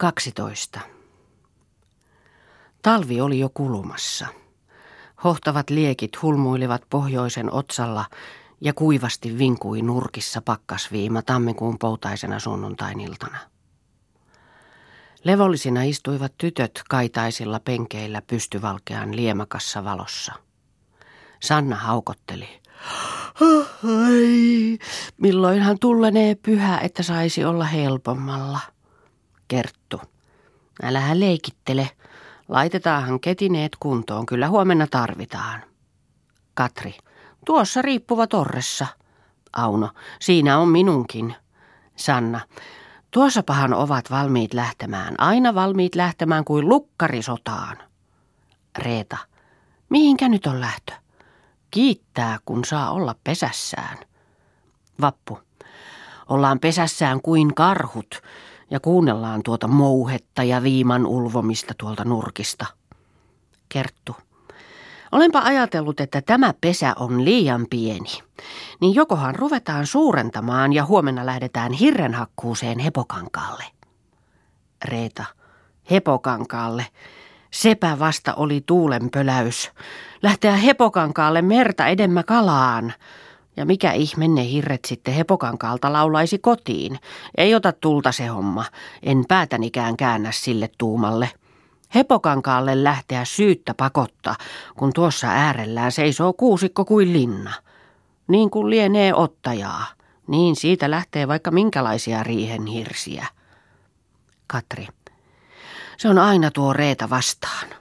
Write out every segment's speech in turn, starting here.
12. Talvi oli jo kulumassa. Hohtavat liekit hulmuilivat pohjoisen otsalla ja kuivasti vinkui nurkissa pakkasviima tammikuun poutaisena sunnuntainiltana. Levollisina istuivat tytöt kaitaisilla penkeillä pystyvalkean liemakassa valossa. Sanna haukotteli. Ai, milloinhan tullenee pyhä, että saisi olla helpommalla. Kerttu. Älähän leikittele. Laitetaanhan ketineet kuntoon, kyllä huomenna tarvitaan. Katri. Tuossa riippuva torressa. Auno. Siinä on minunkin. Sanna. Tuossapahan ovat valmiit lähtemään, aina valmiit lähtemään kuin lukkarisotaan. Reeta. Mihinkä nyt on lähtö? Kiittää, kun saa olla pesässään. Vappu. Ollaan pesässään kuin karhut ja kuunnellaan tuota mouhetta ja viiman ulvomista tuolta nurkista. Kerttu. Olenpa ajatellut, että tämä pesä on liian pieni. Niin jokohan ruvetaan suurentamaan ja huomenna lähdetään hirrenhakkuuseen hepokankaalle. Reeta. Hepokankaalle. Sepä vasta oli tuulen pöläys. Lähteä hepokankaalle merta edemmä kalaan. Ja mikä ihme ne hirret sitten hepokankaalta laulaisi kotiin. Ei ota tulta se homma. En päätänikään käännä sille tuumalle. Hepokankaalle lähteä syyttä pakottaa, kun tuossa äärellään seisoo kuusikko kuin linna. Niin kuin lienee ottajaa, niin siitä lähtee vaikka minkälaisia riihen hirsiä. Katri. Se on aina tuo Reeta vastaan.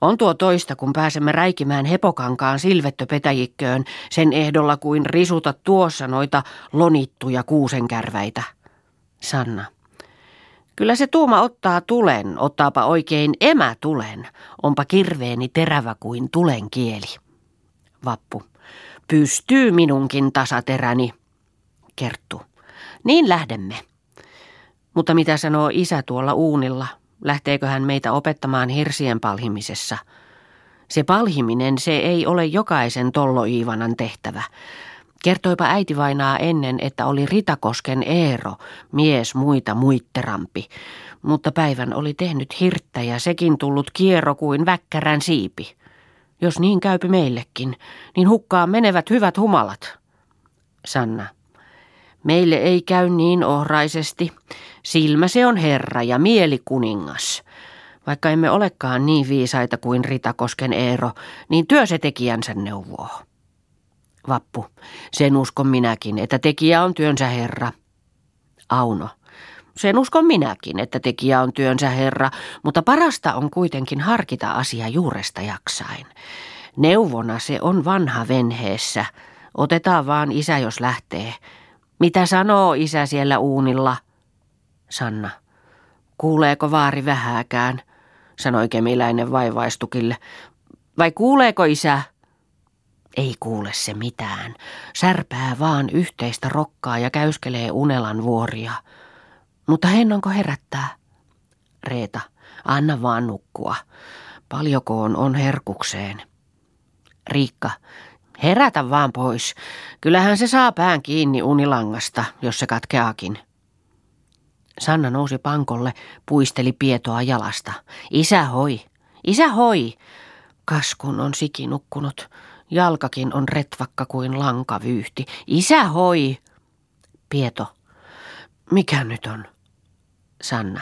On tuo toista, kun pääsemme räikimään hepokankaan silvettöpetäjikköön sen ehdolla kuin risuta tuossa noita lonittuja kuusenkärväitä. Sanna. Kyllä se tuuma ottaa tulen, ottaapa oikein emä tulen. Onpa kirveeni terävä kuin tulen kieli. Vappu. Pystyy minunkin tasateräni. Kerttu. Niin lähdemme. Mutta mitä sanoo isä tuolla uunilla? Lähteekö hän meitä opettamaan hirsien palhimisessa? Se palhiminen, se ei ole jokaisen tolloiivanan tehtävä. Kertoipa äiti vainaa ennen, että oli Ritakosken Eero, mies muita muitterampi. Mutta päivän oli tehnyt hirttä ja sekin tullut kierro kuin väkkärän siipi. Jos niin käypi meillekin, niin hukkaan menevät hyvät humalat. Sanna. Meille ei käy niin ohraisesti. Silmä se on herra ja mieli kuningas. Vaikka emme olekaan niin viisaita kuin Ritakosken Eero, niin työ se tekijänsä neuvoo. Vappu, sen uskon minäkin, että tekijä on työnsä herra. Auno, sen uskon minäkin, että tekijä on työnsä herra, mutta parasta on kuitenkin harkita asia juuresta jaksain. Neuvona se on vanha venheessä. Otetaan vaan isä, jos lähtee. Mitä sanoo isä siellä uunilla? Sanna. Kuuleeko vaari vähääkään? sanoi kemiläinen vaivaistukille. Vai kuuleeko isä? Ei kuule se mitään. Särpää vaan yhteistä rokkaa ja käyskelee unelan vuoria. Mutta hennonko herättää? Reeta, anna vaan nukkua. Paljokoon on herkukseen. Riikka, herätä vaan pois. Kyllähän se saa pään kiinni unilangasta, jos se katkeakin. Sanna nousi pankolle, puisteli pietoa jalasta. Isä hoi, isä hoi. Kaskun on sikinukkunut. Jalkakin on retvakka kuin lankavyyhti. Isä hoi! Pieto. Mikä nyt on? Sanna.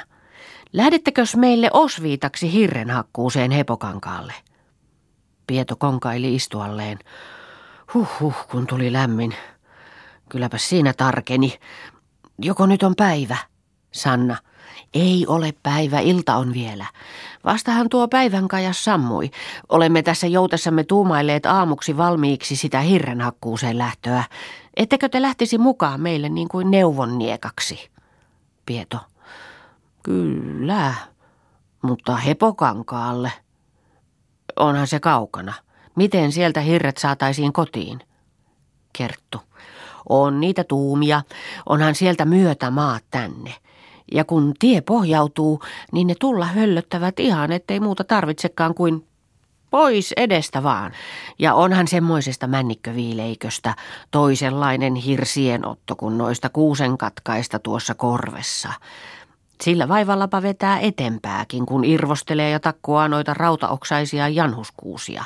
Lähdettekös meille osviitaksi hirrenhakkuuseen hepokankaalle? Pieto konkaili istualleen. Huh huh, kun tuli lämmin. Kylläpä siinä tarkeni. Joko nyt on päivä? Sanna. Ei ole päivä, ilta on vielä. Vastahan tuo päivän kajas sammui. Olemme tässä joutessamme tuumailleet aamuksi valmiiksi sitä hirrenhakkuuseen lähtöä. Ettekö te lähtisi mukaan meille niin kuin neuvonniekaksi? Pieto. Kyllä, mutta hepokankaalle. Onhan se kaukana. Miten sieltä hirret saataisiin kotiin? Kerttu. On niitä tuumia. Onhan sieltä myötä maat tänne. Ja kun tie pohjautuu, niin ne tulla höllöttävät ihan, ettei muuta tarvitsekaan kuin pois edestä vaan. Ja onhan semmoisesta männikköviileiköstä toisenlainen hirsienotto kuin noista kuusenkatkaista tuossa korvessa. Sillä vaivallapa vetää etempääkin, kun irvostelee ja takkoaa noita rautaoksaisia janhuskuusia.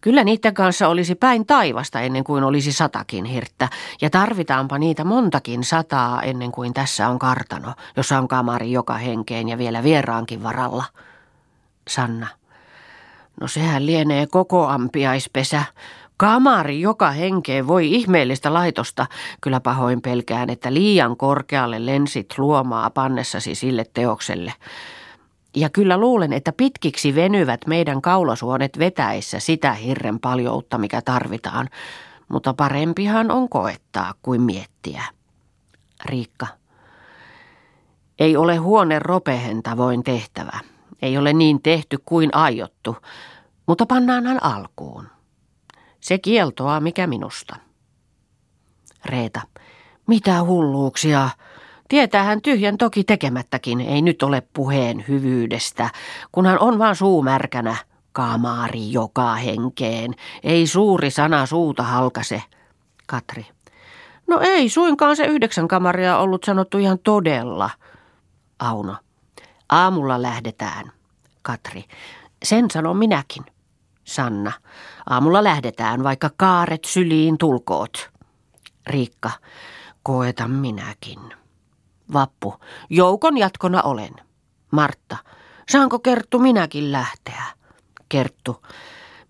Kyllä niiden kanssa olisi päin taivasta ennen kuin olisi satakin hirttä, ja tarvitaanpa niitä montakin sataa ennen kuin tässä on kartano, jossa on kamari joka henkeen ja vielä vieraankin varalla. Sanna. No sehän lienee koko ampiaispesä. Kamari joka henkeen voi ihmeellistä laitosta. Kyllä pahoin pelkään, että liian korkealle lensit luomaa pannessasi sille teokselle. Ja kyllä luulen, että pitkiksi venyvät meidän kaulasuonet vetäessä sitä hirren paljoutta, mikä tarvitaan. Mutta parempihan on koettaa kuin miettiä. Riikka. Ei ole huone ropehen tavoin tehtävä. Ei ole niin tehty kuin aiottu, mutta pannaanhan alkuun. Se kieltoa mikä minusta. Reeta. Mitä hulluuksia? Tietää hän tyhjän toki tekemättäkin, ei nyt ole puheen hyvyydestä, kunhan on vaan suu märkänä. Kamari joka henkeen, ei suuri sana suuta halkase. Katri. No ei suinkaan se yhdeksän kamaria ollut sanottu ihan todella. Auno. Aamulla lähdetään. Katri. Sen sanon minäkin. Sanna. Aamulla lähdetään, vaikka kaaret syliin tulkoot. Riikka. Koetan minäkin. Vappu. Joukon jatkona olen. Martta. Saanko Kerttu minäkin lähteä? Kerttu.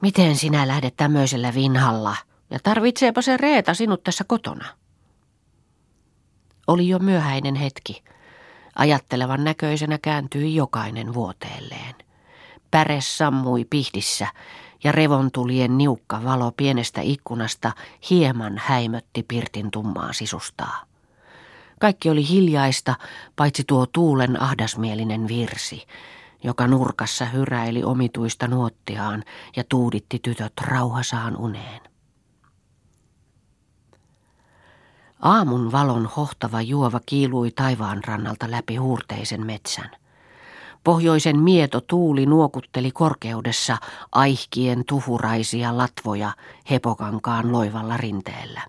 Miten sinä lähdet tämmöisellä vinhalla? Ja tarvitseepa se Reeta sinut tässä kotona? Oli jo myöhäinen hetki. Ajattelevan näköisenä kääntyi jokainen vuoteelleen. Päre sammui pihdissä ja revontulien niukka valo pienestä ikkunasta hieman häimötti pirtin tummaa sisustaa. Kaikki oli hiljaista, paitsi tuo tuulen ahdasmielinen virsi, joka nurkassa hyräili omituista nuottiaan ja tuuditti tytöt rauhasaan uneen. Aamun valon hohtava juova kiilui taivaan rannalta läpi huurteisen metsän. Pohjoisen mieto tuuli nuokutteli korkeudessa aihkien tuhuraisia latvoja hepokankaan loivalla rinteellä.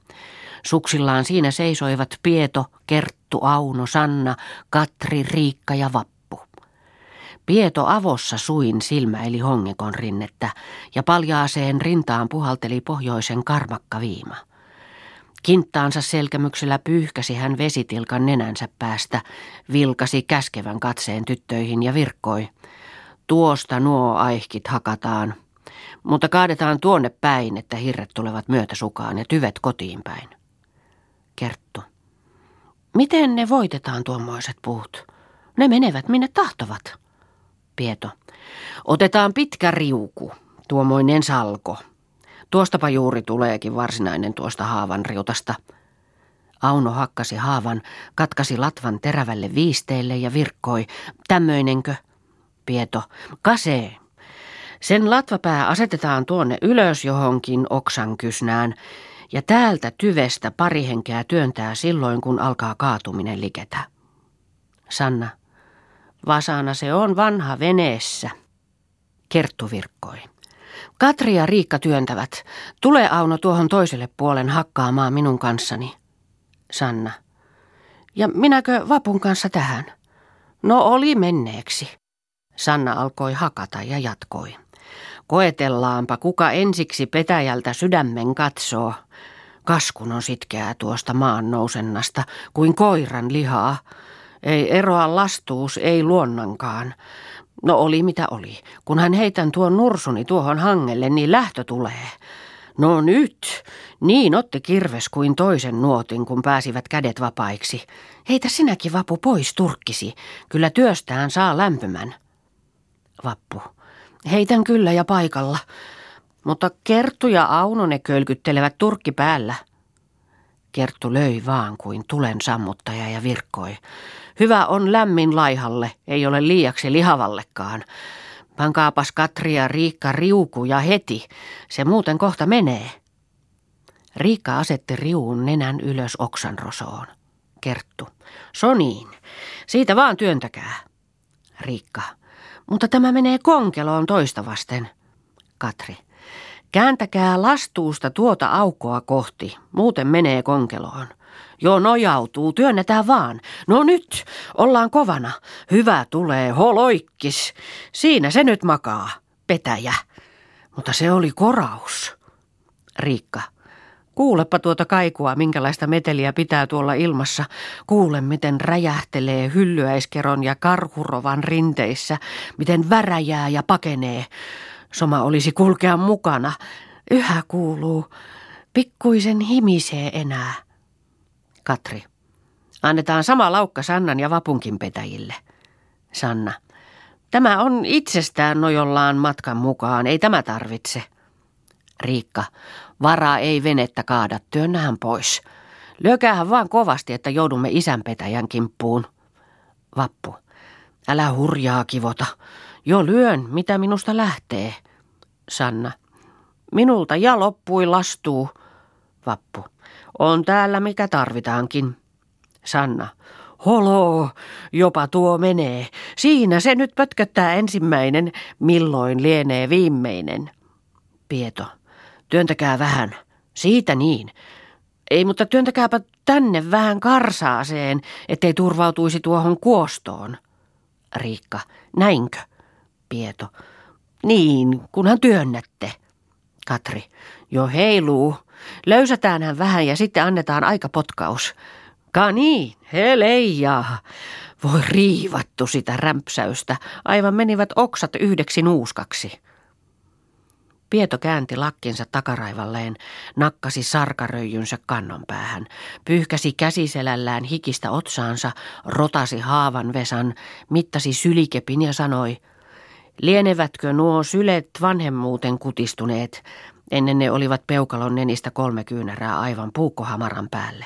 Suksillaan siinä seisoivat Pieto, Kerttu, Auno, Sanna, Katri, Riikka ja Vappu. Pieto avossa suin silmäili hongekon rinnettä ja paljaaseen rintaan puhalteli pohjoisen karmakka viima. Kinttaansa selkämyksellä pyyhkäsi hän vesitilkan nenänsä päästä, vilkasi käskevän katseen tyttöihin ja virkkoi. Tuosta nuo aihkit hakataan, mutta kaadetaan tuonne päin, että hirret tulevat myötäsukaan ja tyvet kotiin päin. Kerttu. Miten ne voitetaan tuommoiset puut? Ne menevät minne tahtovat. Pieto. Otetaan pitkä riuku, tuommoinen salko, Tuostapa juuri tuleekin varsinainen tuosta haavan riutasta. Auno hakkasi haavan, katkasi latvan terävälle viisteelle ja virkkoi. Tämmöinenkö? Pieto. Kasee. Sen latvapää asetetaan tuonne ylös johonkin oksan kysnään, ja täältä tyvestä pari henkeä työntää silloin, kun alkaa kaatuminen liketä. Sanna. Vasana se on vanha veneessä. Kerttu virkkoi. Katri ja Riikka työntävät. Tule Auno tuohon toiselle puolen hakkaamaan minun kanssani. Sanna. Ja minäkö Vapun kanssa tähän? No oli menneeksi. Sanna alkoi hakata ja jatkoi. Koetellaanpa, kuka ensiksi petäjältä sydämen katsoo. Kaskun on sitkeää tuosta maan nousennasta, kuin koiran lihaa. Ei eroa lastuus, ei luonnankaan. No oli mitä oli. Kun hän heitän tuon nursuni tuohon hangelle, niin lähtö tulee. No nyt. Niin otti kirves kuin toisen nuotin, kun pääsivät kädet vapaiksi. Heitä sinäkin, Vapu, pois turkkisi. Kyllä työstään saa lämpimän. Vappu. Heitän kyllä ja paikalla. Mutta Kerttu ja Auno ne kölkyttelevät turkki päällä. Kerttu löi vaan kuin tulen sammuttaja ja virkkoi. Hyvä on lämmin laihalle, ei ole liiaksi lihavallekaan. Pankaapas Katri ja Riikka riukuja heti, se muuten kohta menee. Riikka asetti riuun nenän ylös oksanrosoon. Kerttu. Soniin. Siitä vaan työntäkää. Riikka. Mutta tämä menee konkeloon toista vasten. Katri. Kääntäkää lastuusta tuota aukkoa kohti, muuten menee konkeloon. Joo, nojautuu, työnnetään vaan. No nyt, ollaan kovana. Hyvä tulee, holoikkis. Siinä se nyt makaa, petäjä. Mutta se oli koraus. Riikka. Kuulepa tuota kaikua, minkälaista meteliä pitää tuolla ilmassa. Kuule, miten räjähtelee hyllyäiskeron ja karhurovan rinteissä, miten väräjää ja pakenee. Soma olisi kulkea mukana. Yhä kuuluu. Pikkuisen himisee enää. Katri. Annetaan sama laukka Sannan ja Vapunkin petäjille. Sanna. Tämä on itsestään nojollaan matkan mukaan, ei tämä tarvitse. Riikka. Varaa ei venettä kaada, työnnähän pois. Lyökäähän vaan kovasti, että joudumme isänpetäjän kimppuun. Vappu. Älä hurjaa kivota. Jo lyön, mitä minusta lähtee. Sanna. Minulta ja loppui lastuu. Vappu. On täällä mikä tarvitaankin. Sanna. Holo, jopa tuo menee. Siinä se nyt pötköttää ensimmäinen, milloin lienee viimeinen. Pieto. Työntäkää vähän. Siitä niin. Ei, mutta työntäkääpä tänne vähän karsaaseen, ettei turvautuisi tuohon kuostoon. Riikka. Näinkö? Pieto. Niin, kunhan työnnätte. Katri. Jo heiluu. Löysätäänhän vähän ja sitten annetaan aika potkaus. Ka niin, he leijaa. Voi riivattu sitä rämpsäystä. Aivan menivät oksat yhdeksi nuuskaksi. Pieto käänti lakkinsa takaraivalleen, nakkasi sarkaröijynsä kannon päähän, pyyhkäsi käsiselällään hikistä otsaansa, rotasi haavan vesan, mittasi sylikepin ja sanoi, lienevätkö nuo sylet vanhemmuuten kutistuneet, ennen ne olivat peukalon nenistä kolme kyynärää aivan puukkohamaran päälle.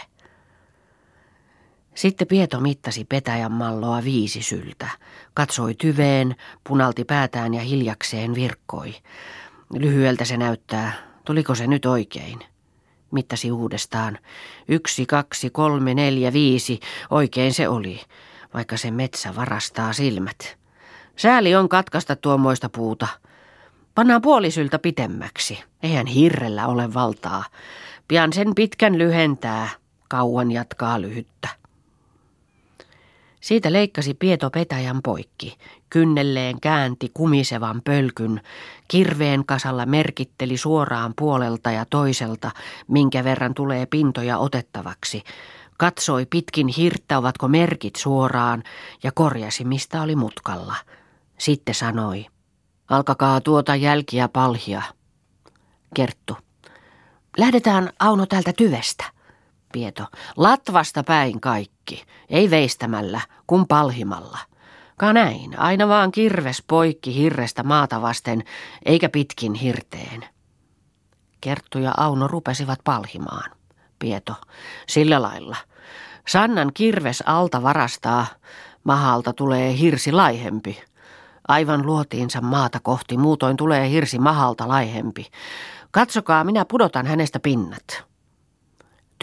Sitten Pieto mittasi petäjän malloa viisi syltä, katsoi tyveen, punalti päätään ja hiljakseen virkkoi. Lyhyeltä se näyttää. Tuliko se nyt oikein? Mittasi uudestaan. Yksi, kaksi, kolme, neljä, viisi. Oikein se oli, vaikka se metsä varastaa silmät. Sääli on katkaista tuommoista puuta. Pannaan puolisyltä pitemmäksi. Eihän hirrellä ole valtaa. Pian sen pitkän lyhentää, kauan jatkaa lyhyttä. Siitä leikkasi Pieto petäjän poikki, kynnelleen käänti kumisevan pölkyn, kirveen kasalla merkitteli suoraan puolelta ja toiselta, minkä verran tulee pintoja otettavaksi, katsoi pitkin hirttä, ovatko merkit suoraan, ja korjasi, mistä oli mutkalla. Sitten sanoi, alkakaa tuota jälkiä palhia. Kerttu, lähdetään Auno täältä tyvestä. Pieto, latvasta päin kaikki, ei veistämällä, kun palhimalla. Ka näin, aina vaan kirves poikki hirrestä maata vasten, eikä pitkin hirteen. Kerttu ja Auno rupesivat palhimaan. Pieto, sillä lailla. Sannan kirves alta varastaa, mahalta tulee hirsi laihempi. Aivan luotiinsa maata kohti, muutoin tulee hirsi mahalta laihempi. Katsokaa, minä pudotan hänestä pinnat.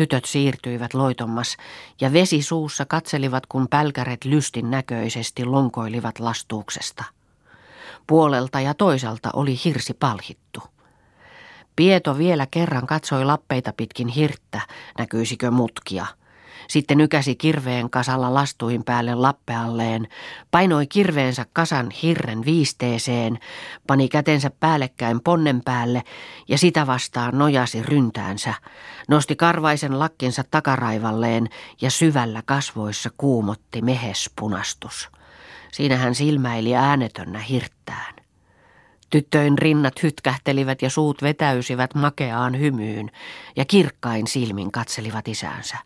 Tytöt siirtyivät loitommas ja vesi suussa katselivat, kun pälkäret lystin näköisesti lonkoilivat lastuuksesta. Puolelta ja toiselta oli hirsi palhittu. Pieto vielä kerran katsoi lappeita pitkin hirttä, näkyisikö mutkia – sitten nykäsi kirveen kasalla lastuin päälle lappealleen, painoi kirveensä kasan hirren viisteeseen, pani kätensä päällekkäin ponnen päälle ja sitä vastaan nojasi ryntäänsä, nosti karvaisen lakkinsa takaraivalleen ja syvällä kasvoissa kuumotti mehespunastus. Siinä hän silmäili äänetönnä hirttään. Tyttöin rinnat hytkähtelivät ja suut vetäysivät makeaan hymyyn ja kirkkain silmin katselivat isäänsä.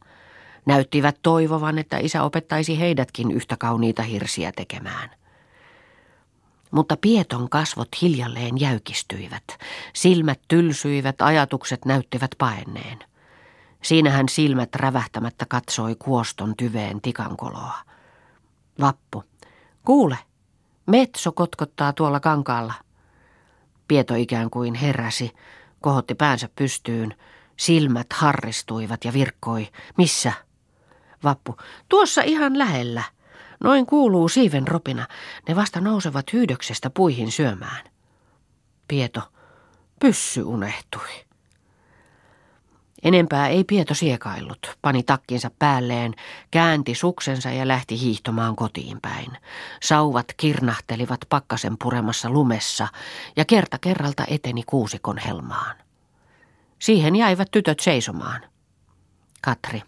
Näyttivät toivovan, että isä opettaisi heidätkin yhtä kauniita hirsiä tekemään. Mutta Pieton kasvot hiljalleen jäykistyivät. Silmät tylsyivät, ajatukset näyttivät paenneen. Siinähän silmät rävähtämättä katsoi kuoston tyveen tikankoloa. Vappu. Kuule, metso kotkottaa tuolla kankaalla. Pieto ikään kuin heräsi, kohotti päänsä pystyyn. Silmät harristuivat ja virkkoi. Missä? Vappu. Tuossa ihan lähellä. Noin kuuluu siiven ropina. Ne vasta nousevat hyydöksestä puihin syömään. Pieto. Pyssy unehtui. Enempää ei Pieto siekaillut, pani takkinsa päälleen, käänti suksensa ja lähti hiihtomaan kotiin päin. Sauvat kirnahtelivat pakkasen puremassa lumessa ja kerta kerralta eteni kuusikon helmaan. Siihen jäivät tytöt seisomaan. Katri.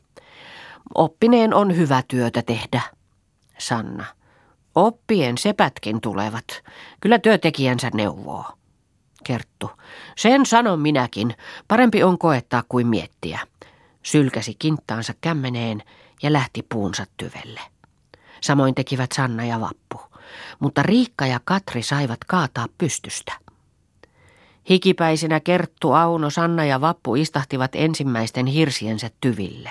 Oppineen on hyvä työtä tehdä. Sanna. Oppien sepätkin tulevat. Kyllä työtekijänsä neuvoo. Kerttu. Sen sanon minäkin. Parempi on koettaa kuin miettiä. Sylkäsi kinttaansa kämmeneen ja lähti puunsa tyvelle. Samoin tekivät Sanna ja Vappu. Mutta Riikka ja Katri saivat kaataa pystystä. Hikipäisinä Kerttu, Auno, Sanna ja Vappu istahtivat ensimmäisten hirsiensä tyville.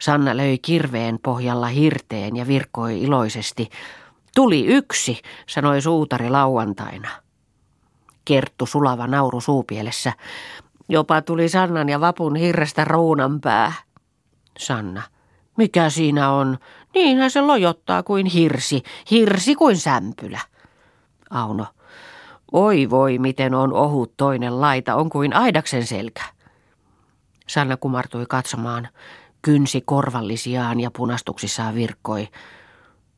Sanna löi kirveen pohjalla hirteen ja virkoi iloisesti. Tuli yksi, sanoi suutari lauantaina. Kerttu sulava nauru suupielessä. Jopa tuli Sannan ja Vapun hirrestä pää. Sanna. Mikä siinä on? Niinhän se lojottaa kuin hirsi, hirsi kuin sämpylä. Auno. Oi voi, miten on ohut toinen laita, on kuin aidaksen selkä. Sanna kumartui katsomaan, kynsi korvallisiaan ja punastuksissaan virkkoi.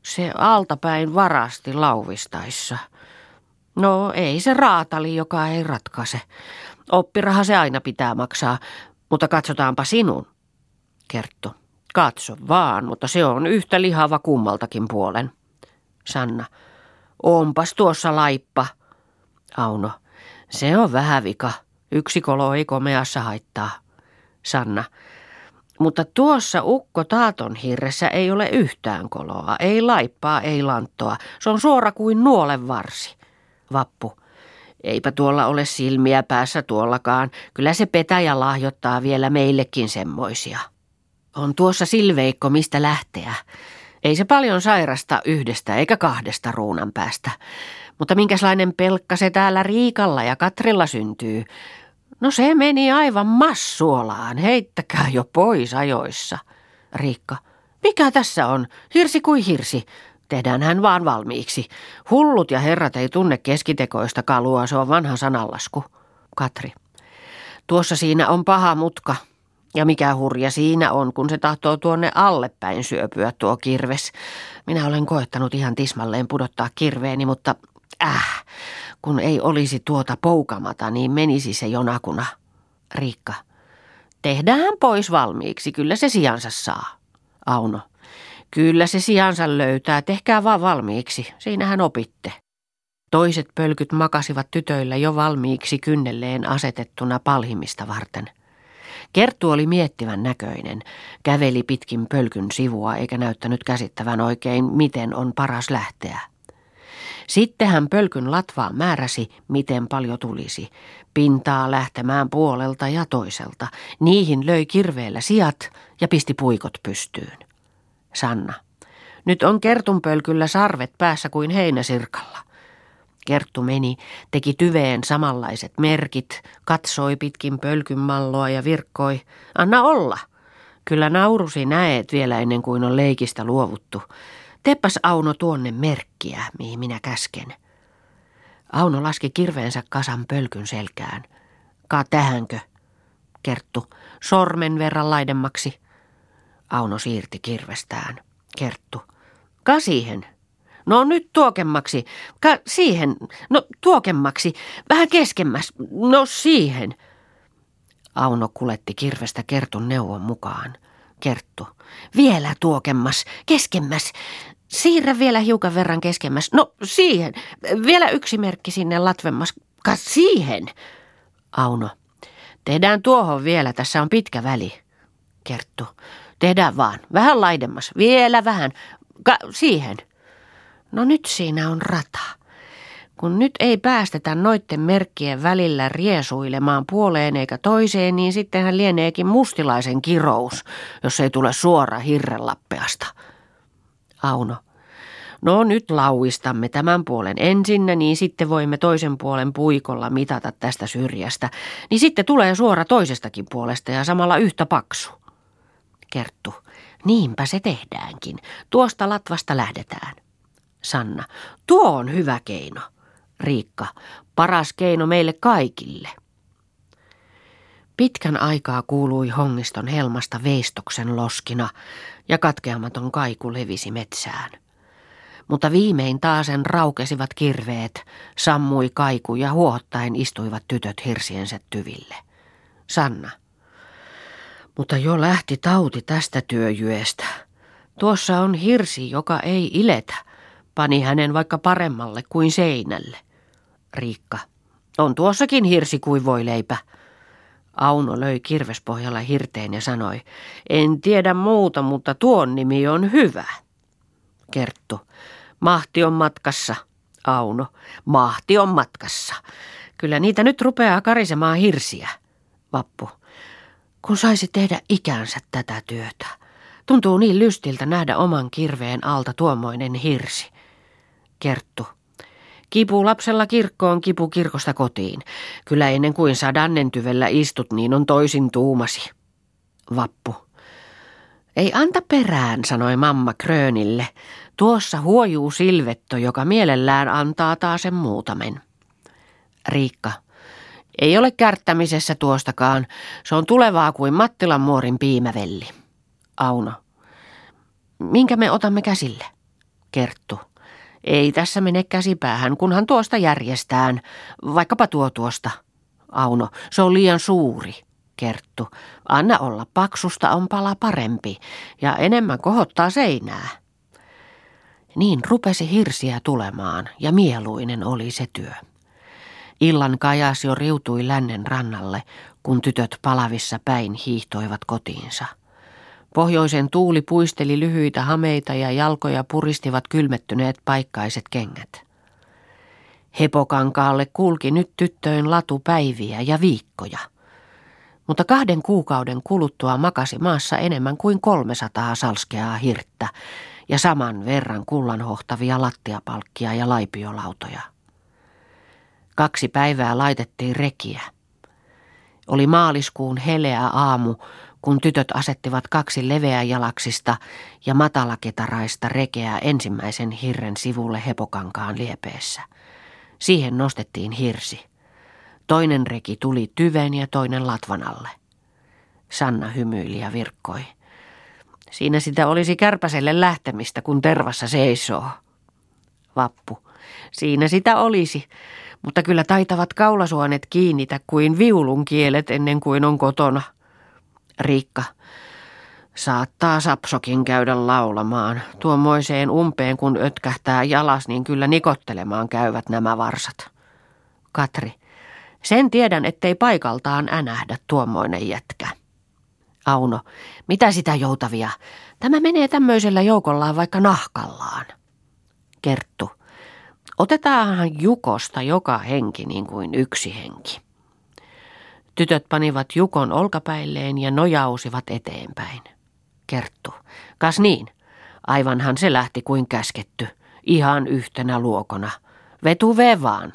Se altapäin varasti lauvistaissa. No ei se raatali, joka ei ratkaise. Oppiraha se aina pitää maksaa, mutta katsotaanpa sinun. Kerttu. Katso vaan, mutta se on yhtä lihava kummaltakin puolen. Sanna. Onpas tuossa laippa. Auno. Se on vähän vika. Yksi kolo ei komeassa haittaa. Sanna. Mutta tuossa ukko taaton hirressä ei ole yhtään koloa, ei laippaa, ei lanttoa. Se on suora kuin nuolen varsi. Vappu. Eipä tuolla ole silmiä päässä tuollakaan. Kyllä se petäjä lahjoittaa vielä meillekin semmoisia. On tuossa Silveikko, mistä lähteä. Ei se paljon sairasta yhdestä eikä kahdesta ruunan päästä. Mutta minkälainen pelkka se täällä Riikalla ja Katrilla syntyy. No se meni aivan massuolaan, heittäkää jo pois ajoissa. Riikka, mikä tässä on? Hirsi kuin hirsi. Tehdään hän vaan valmiiksi. Hullut ja herrat ei tunne keskitekoista kalua, se on vanha sanallasku. Katri. Tuossa siinä on paha mutka. Ja mikä hurja siinä on, kun se tahtoo tuonne allepäin syöpyä tuo kirves. Minä olen koettanut ihan tismalleen pudottaa kirveeni, mutta äh, kun ei olisi tuota poukamata, niin menisi se jonakuna. Riikka. Tehdään pois valmiiksi, kyllä se sijansa saa. Auno. Kyllä se sijansa löytää, tehkää vaan valmiiksi, siinähän opitte. Toiset pölkyt makasivat tytöillä jo valmiiksi kynnelleen asetettuna palhimista varten. Kerttu oli miettivän näköinen, käveli pitkin pölkyn sivua eikä näyttänyt käsittävän oikein, miten on paras lähteä. Sitten hän pölkyn latvaa määräsi, miten paljon tulisi. Pintaa lähtemään puolelta ja toiselta. Niihin löi kirveellä sijat ja pisti puikot pystyyn. Sanna. Nyt on kertunpölkyllä sarvet päässä kuin heinäsirkalla. Kerttu meni, teki tyveen samanlaiset merkit, katsoi pitkin pölkyn malloa ja virkkoi. Anna olla. Kyllä naurusi näet vielä ennen kuin on leikistä luovuttu. Teppas Auno tuonne merkkiä, mihin minä käsken. Auno laski kirveensä kasan pölkyn selkään. Kaa tähänkö? Kerttu, sormen verran laidemmaksi. Auno siirti kirvestään. Kerttu. Ka siihen. No nyt tuokemmaksi. Ka siihen. No tuokemmaksi. Vähän keskemmäs. No siihen. Auno kuletti kirvestä Kertun neuvon mukaan. Kerttu. Vielä tuokemmas. Keskemmäs. Siirrä vielä hiukan verran keskemmäs. No siihen. Vielä yksi merkki sinne latvemmas. Ka siihen. Auno. Tehdään tuohon vielä. Tässä on pitkä väli. Kerttu. Tehdään vaan. Vähän laidemmas. Vielä vähän. Ka- siihen. No nyt siinä on rata. Kun nyt ei päästetä noitten merkkien välillä riesuilemaan puoleen eikä toiseen, niin sittenhän lieneekin mustilaisen kirous, jos ei tule suora hirrelappeasta. Auno. No nyt lauistamme tämän puolen ensinnä, niin sitten voimme toisen puolen puikolla mitata tästä syrjästä. Niin sitten tulee suora toisestakin puolesta ja samalla yhtä paksu. Kerttu. Niinpä se tehdäänkin. Tuosta latvasta lähdetään. Sanna. Tuo on hyvä keino. Riikka. Paras keino meille kaikille. Pitkän aikaa kuului hongiston helmasta veistoksen loskina ja katkeamaton kaiku levisi metsään. Mutta viimein taasen raukesivat kirveet, sammui kaiku ja huohottaen istuivat tytöt hirsiensä tyville. Sanna. Mutta jo lähti tauti tästä työjyestä. Tuossa on hirsi, joka ei iletä. Pani hänen vaikka paremmalle kuin seinälle. Riikka. On tuossakin hirsi kuin voi leipä. Auno löi kirvespohjalla hirteen ja sanoi, en tiedä muuta, mutta tuon nimi on hyvä. Kerttu, mahti on matkassa. Auno, mahti on matkassa. Kyllä niitä nyt rupeaa karisemaan hirsiä. Vappu, kun saisi tehdä ikänsä tätä työtä. Tuntuu niin lystiltä nähdä oman kirveen alta tuommoinen hirsi. Kerttu, Kipu lapsella kirkkoon, kipu kirkosta kotiin. Kyllä ennen kuin sadannen tyvellä istut, niin on toisin tuumasi. Vappu. Ei anta perään, sanoi mamma Krönille. Tuossa huojuu Silvetto, joka mielellään antaa taas sen muutamen. Riikka. Ei ole kärttämisessä tuostakaan. Se on tulevaa kuin Mattilan muorin piimävelli. Auno. Minkä me otamme käsille? Kerttu. Ei tässä mene käsipäähän, kunhan tuosta järjestään, vaikkapa tuo tuosta. Auno, se on liian suuri. Kerttu, anna olla, paksusta on pala parempi ja enemmän kohottaa seinää. Niin rupesi hirsiä tulemaan ja mieluinen oli se työ. Illan kajas jo riutui lännen rannalle, kun tytöt palavissa päin hiihtoivat kotiinsa. Pohjoisen tuuli puisteli lyhyitä hameita ja jalkoja puristivat kylmettyneet paikkaiset kengät. Hepokankaalle kulki nyt tyttöön latu päiviä ja viikkoja. Mutta kahden kuukauden kuluttua makasi maassa enemmän kuin 300 salskeaa hirttä ja saman verran kullanhohtavia lattiapalkkia ja laipiolautoja. Kaksi päivää laitettiin rekiä. Oli maaliskuun heleä aamu, kun tytöt asettivat kaksi leveäjalaksista ja matalaketaraista rekeä ensimmäisen hirren sivulle hepokankaan liepeessä. Siihen nostettiin hirsi. Toinen reki tuli tyven ja toinen latvan alle. Sanna hymyili ja virkkoi. Siinä sitä olisi kärpäselle lähtemistä, kun tervassa seisoo. Vappu. Siinä sitä olisi, mutta kyllä taitavat kaulasuonet kiinnitä kuin viulun kielet ennen kuin on kotona. Riikka. Saattaa Sapsokin käydä laulamaan. Tuommoiseen umpeen kun ötkähtää jalas, niin kyllä nikottelemaan käyvät nämä varsat. Katri. Sen tiedän, ettei paikaltaan änähdä tuommoinen jätkä. Auno. Mitä sitä joutavia? Tämä menee tämmöisellä joukollaan vaikka nahkallaan. Kerttu. Otetaanhan Jukosta joka henki niin kuin yksi henki. Tytöt panivat Jukon olkapäilleen ja nojausivat eteenpäin. Kerttu. Kas niin, aivanhan se lähti kuin käsketty, ihan yhtenä luokona. Vetu vaan.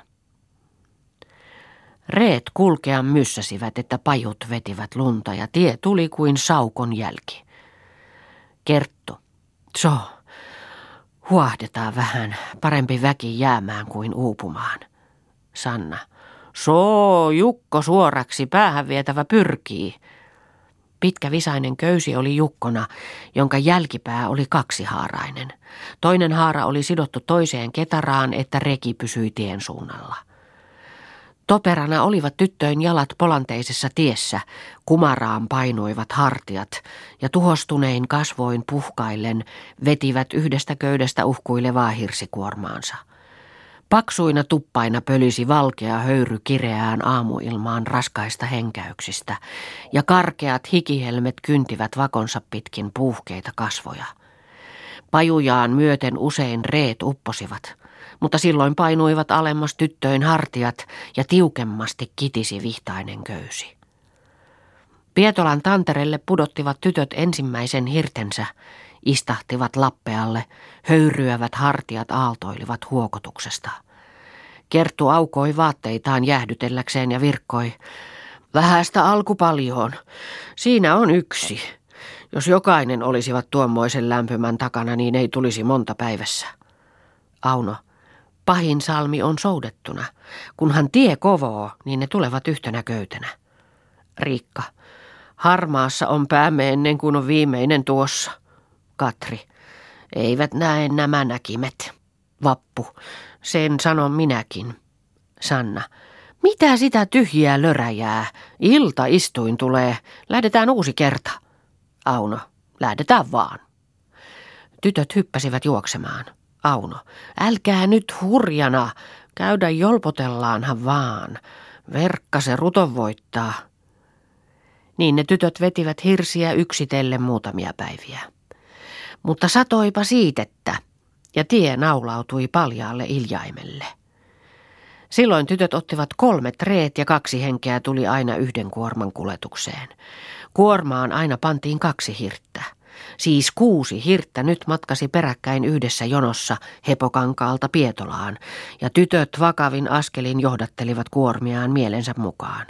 Reet kulkean myssäsivät, että pajut vetivät lunta ja tie tuli kuin saukon jälki. Kerttu. So, huahdetaan vähän, parempi väki jäämään kuin uupumaan. Sanna. Soo, Jukko suoraksi päähän vietävä pyrkii. Pitkä visainen köysi oli Jukkona, jonka jälkipää oli kaksihaarainen. Toinen haara oli sidottu toiseen ketaraan, että reki pysyi tien suunnalla. Toperana olivat tyttöön jalat polanteisessa tiessä, kumaraan painuivat hartiat ja tuhostunein kasvoin puhkaillen vetivät yhdestä köydestä uhkuilevaa hirsikuormaansa. Paksuina tuppaina pölisi valkea höyry kireään aamuilmaan raskaista henkäyksistä, ja karkeat hikihelmet kyntivät vakonsa pitkin puuhkeita kasvoja. Pajujaan myöten usein reet upposivat, mutta silloin painuivat alemmas tyttöin hartiat ja tiukemmasti kitisi vihtainen köysi. Pietolan tanterelle pudottivat tytöt ensimmäisen hirtensä, istahtivat lappealle, höyryävät hartiat aaltoilivat huokotuksesta. Kerttu aukoi vaatteitaan jäähdytelläkseen ja virkkoi. Vähäistä alku paljon. Siinä on yksi. Jos jokainen olisivat tuommoisen lämpimän takana, niin ei tulisi monta päivässä. Auno, pahin salmi on soudettuna. Kunhan tie kovoo, niin ne tulevat yhtenä köytenä. Riikka. Harmaassa on päämme ennen kuin on viimeinen tuossa. Katri. Eivät näe nämä näkimet. Vappu. Sen sanon minäkin. Sanna. Mitä sitä tyhjää löräjää? Ilta istuin tulee. Lähdetään uusi kerta. Auno. Lähdetään vaan. Tytöt hyppäsivät juoksemaan. Auno. Älkää nyt hurjana. Käydä jolpotellaanhan vaan. Verkka se ruton voittaa. Niin ne tytöt vetivät hirsiä yksitellen muutamia päiviä. Mutta satoipa siitettä, ja tie naulautui paljaalle iljaimelle. Silloin tytöt ottivat kolme treet ja kaksi henkeä tuli aina yhden kuorman kuljetukseen. Kuormaan aina pantiin kaksi hirttä. Siis kuusi hirttä nyt matkasi peräkkäin yhdessä jonossa Hepokankaalta Pietolaan, ja tytöt vakavin askelin johdattelivat kuormiaan mielensä mukaan.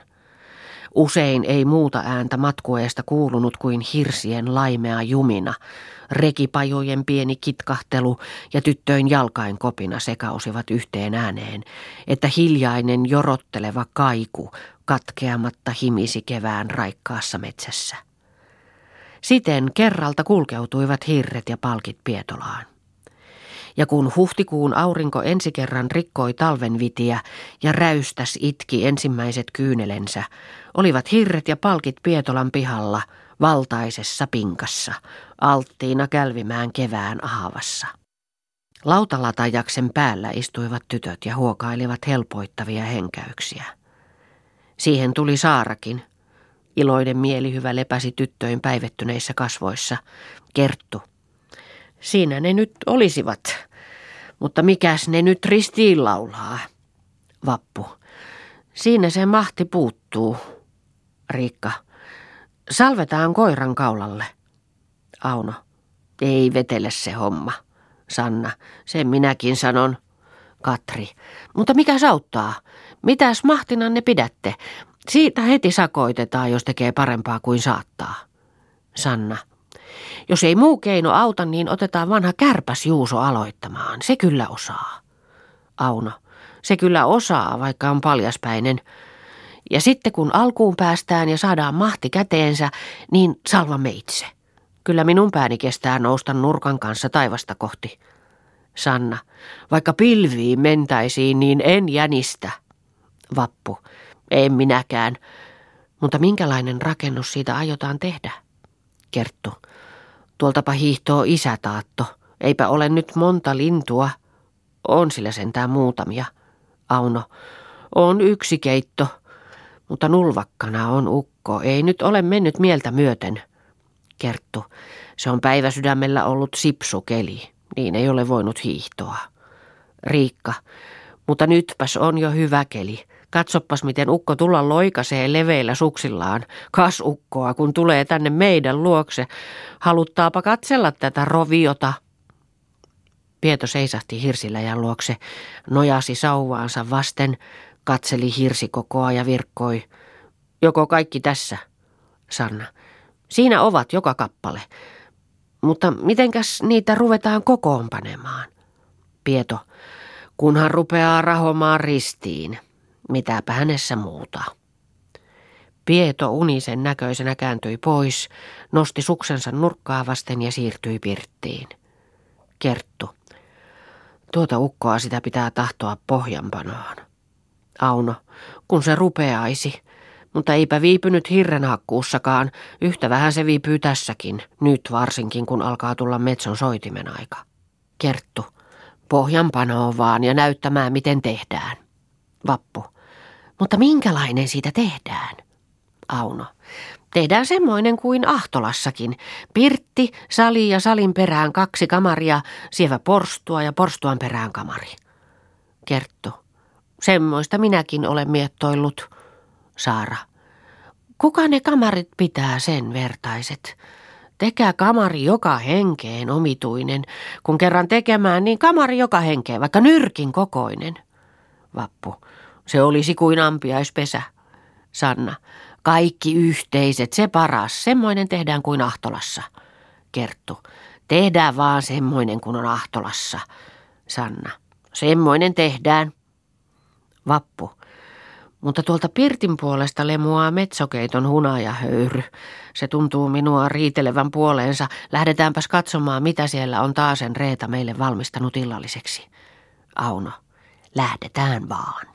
Usein ei muuta ääntä matkueesta kuulunut kuin hirsien laimea jumina, rekipajojen pieni kitkahtelu ja tyttöin jalkain kopina sekausivat yhteen ääneen, että hiljainen jorotteleva kaiku katkeamatta himisi kevään raikkaassa metsässä. Siten kerralta kulkeutuivat hirret ja palkit Pietolaan. Ja kun huhtikuun aurinko ensi kerran rikkoi talvenvitiä ja räystäs itki ensimmäiset kyynelensä, olivat hirret ja palkit Pietolan pihalla valtaisessa pinkassa, alttiina kälvimään kevään ahavassa. Lautalatajaksen päällä istuivat tytöt ja huokailivat helpoittavia henkäyksiä. Siihen tuli Saarakin. Iloinen mielihyvä lepäsi tyttöin päivettyneissä kasvoissa. Kerttu. Siinä ne nyt olisivat. Mutta mikäs ne nyt ristiin laulaa? Vappu. Siinä se mahti puuttuu. Riikka. Salvetaan koiran kaulalle. Auno. Ei vetele se homma. Sanna. Sen minäkin sanon. Katri. Mutta mikä sauttaa? Mitäs mahtinan ne pidätte? Siitä heti sakoitetaan, jos tekee parempaa kuin saattaa. Sanna. Jos ei muu keino auta, niin otetaan vanha kärpäs Juuso aloittamaan. Se kyllä osaa. Auno. Se kyllä osaa, vaikka on paljaspäinen. Ja sitten kun alkuun päästään ja saadaan mahti käteensä, niin salvamme itse. Kyllä minun pääni kestää nousta nurkan kanssa taivasta kohti. Sanna, vaikka pilviin mentäisiin, niin en jänistä. Vappu, en minäkään. Mutta minkälainen rakennus siitä aiotaan tehdä? Kerttu, tuoltapa hiihtoo isätaatto. Eipä ole nyt monta lintua. On sillä sentään muutamia. Auno, on yksi keitto, mutta nulvakkana on ukko. Ei nyt ole mennyt mieltä myöten. Kerttu, se on päiväsydämellä ollut sipsukeli. Niin ei ole voinut hiihtoa. Riikka, mutta nytpäs on jo hyvä keli. Katsoppas, miten ukko tulla loikasee leveillä suksillaan. Kas ukkoa, kun tulee tänne meidän luokse. Haluttaapa katsella tätä roviota. Pieto seisahti hirsiläjän luokse, nojasi sauvaansa vasten, katseli hirsikokoa ja virkkoi. Joko kaikki tässä? Sanna. Siinä ovat joka kappale. Mutta mitenkäs niitä ruvetaan kokoonpanemaan? Pieto. Kunhan rupeaa rahomaan ristiin. Mitäpä hänessä muuta. Pieto unisen näköisenä kääntyi pois, nosti suksensa nurkkaa vasten ja siirtyi pirttiin. Kerttu. Tuota ukkoa sitä pitää tahtoa pohjanpanoon. Auno, kun se rupeaisi. Mutta eipä viipynyt hirrenhakkuussakaan, yhtä vähän se viipyy tässäkin, nyt varsinkin kun alkaa tulla metson soitimen aika. Kerttu, pohjanpanoon vaan ja näyttämään miten tehdään. Vappu, mutta minkälainen siitä tehdään? Auno. Tehdään semmoinen kuin Ahtolassakin. Pirtti, sali ja salin perään kaksi kamaria, sievä porstua ja porstuan perään kamari. Kerttu. Semmoista minäkin olen miettoillut. Saara. Kuka ne kamarit pitää sen vertaiset? Tekää kamari joka henkeen omituinen. Kun kerran tekemään, niin kamari joka henkeen, vaikka nyrkin kokoinen. Vappu. Se olisi kuin ampiaispesä. Sanna. Kaikki yhteiset, se paras. Semmoinen tehdään kuin Ahtolassa. Kerttu. Tehdään vaan semmoinen kuin on Ahtolassa. Sanna. Semmoinen tehdään. Vappu. Mutta tuolta Pirtin puolesta lemuaa metsokeiton hunajahöyry. Se tuntuu minua riitelevän puoleensa. Lähdetäänpäs katsomaan, mitä siellä on taasen Reeta meille valmistanut illalliseksi. Auno, lähdetään vaan.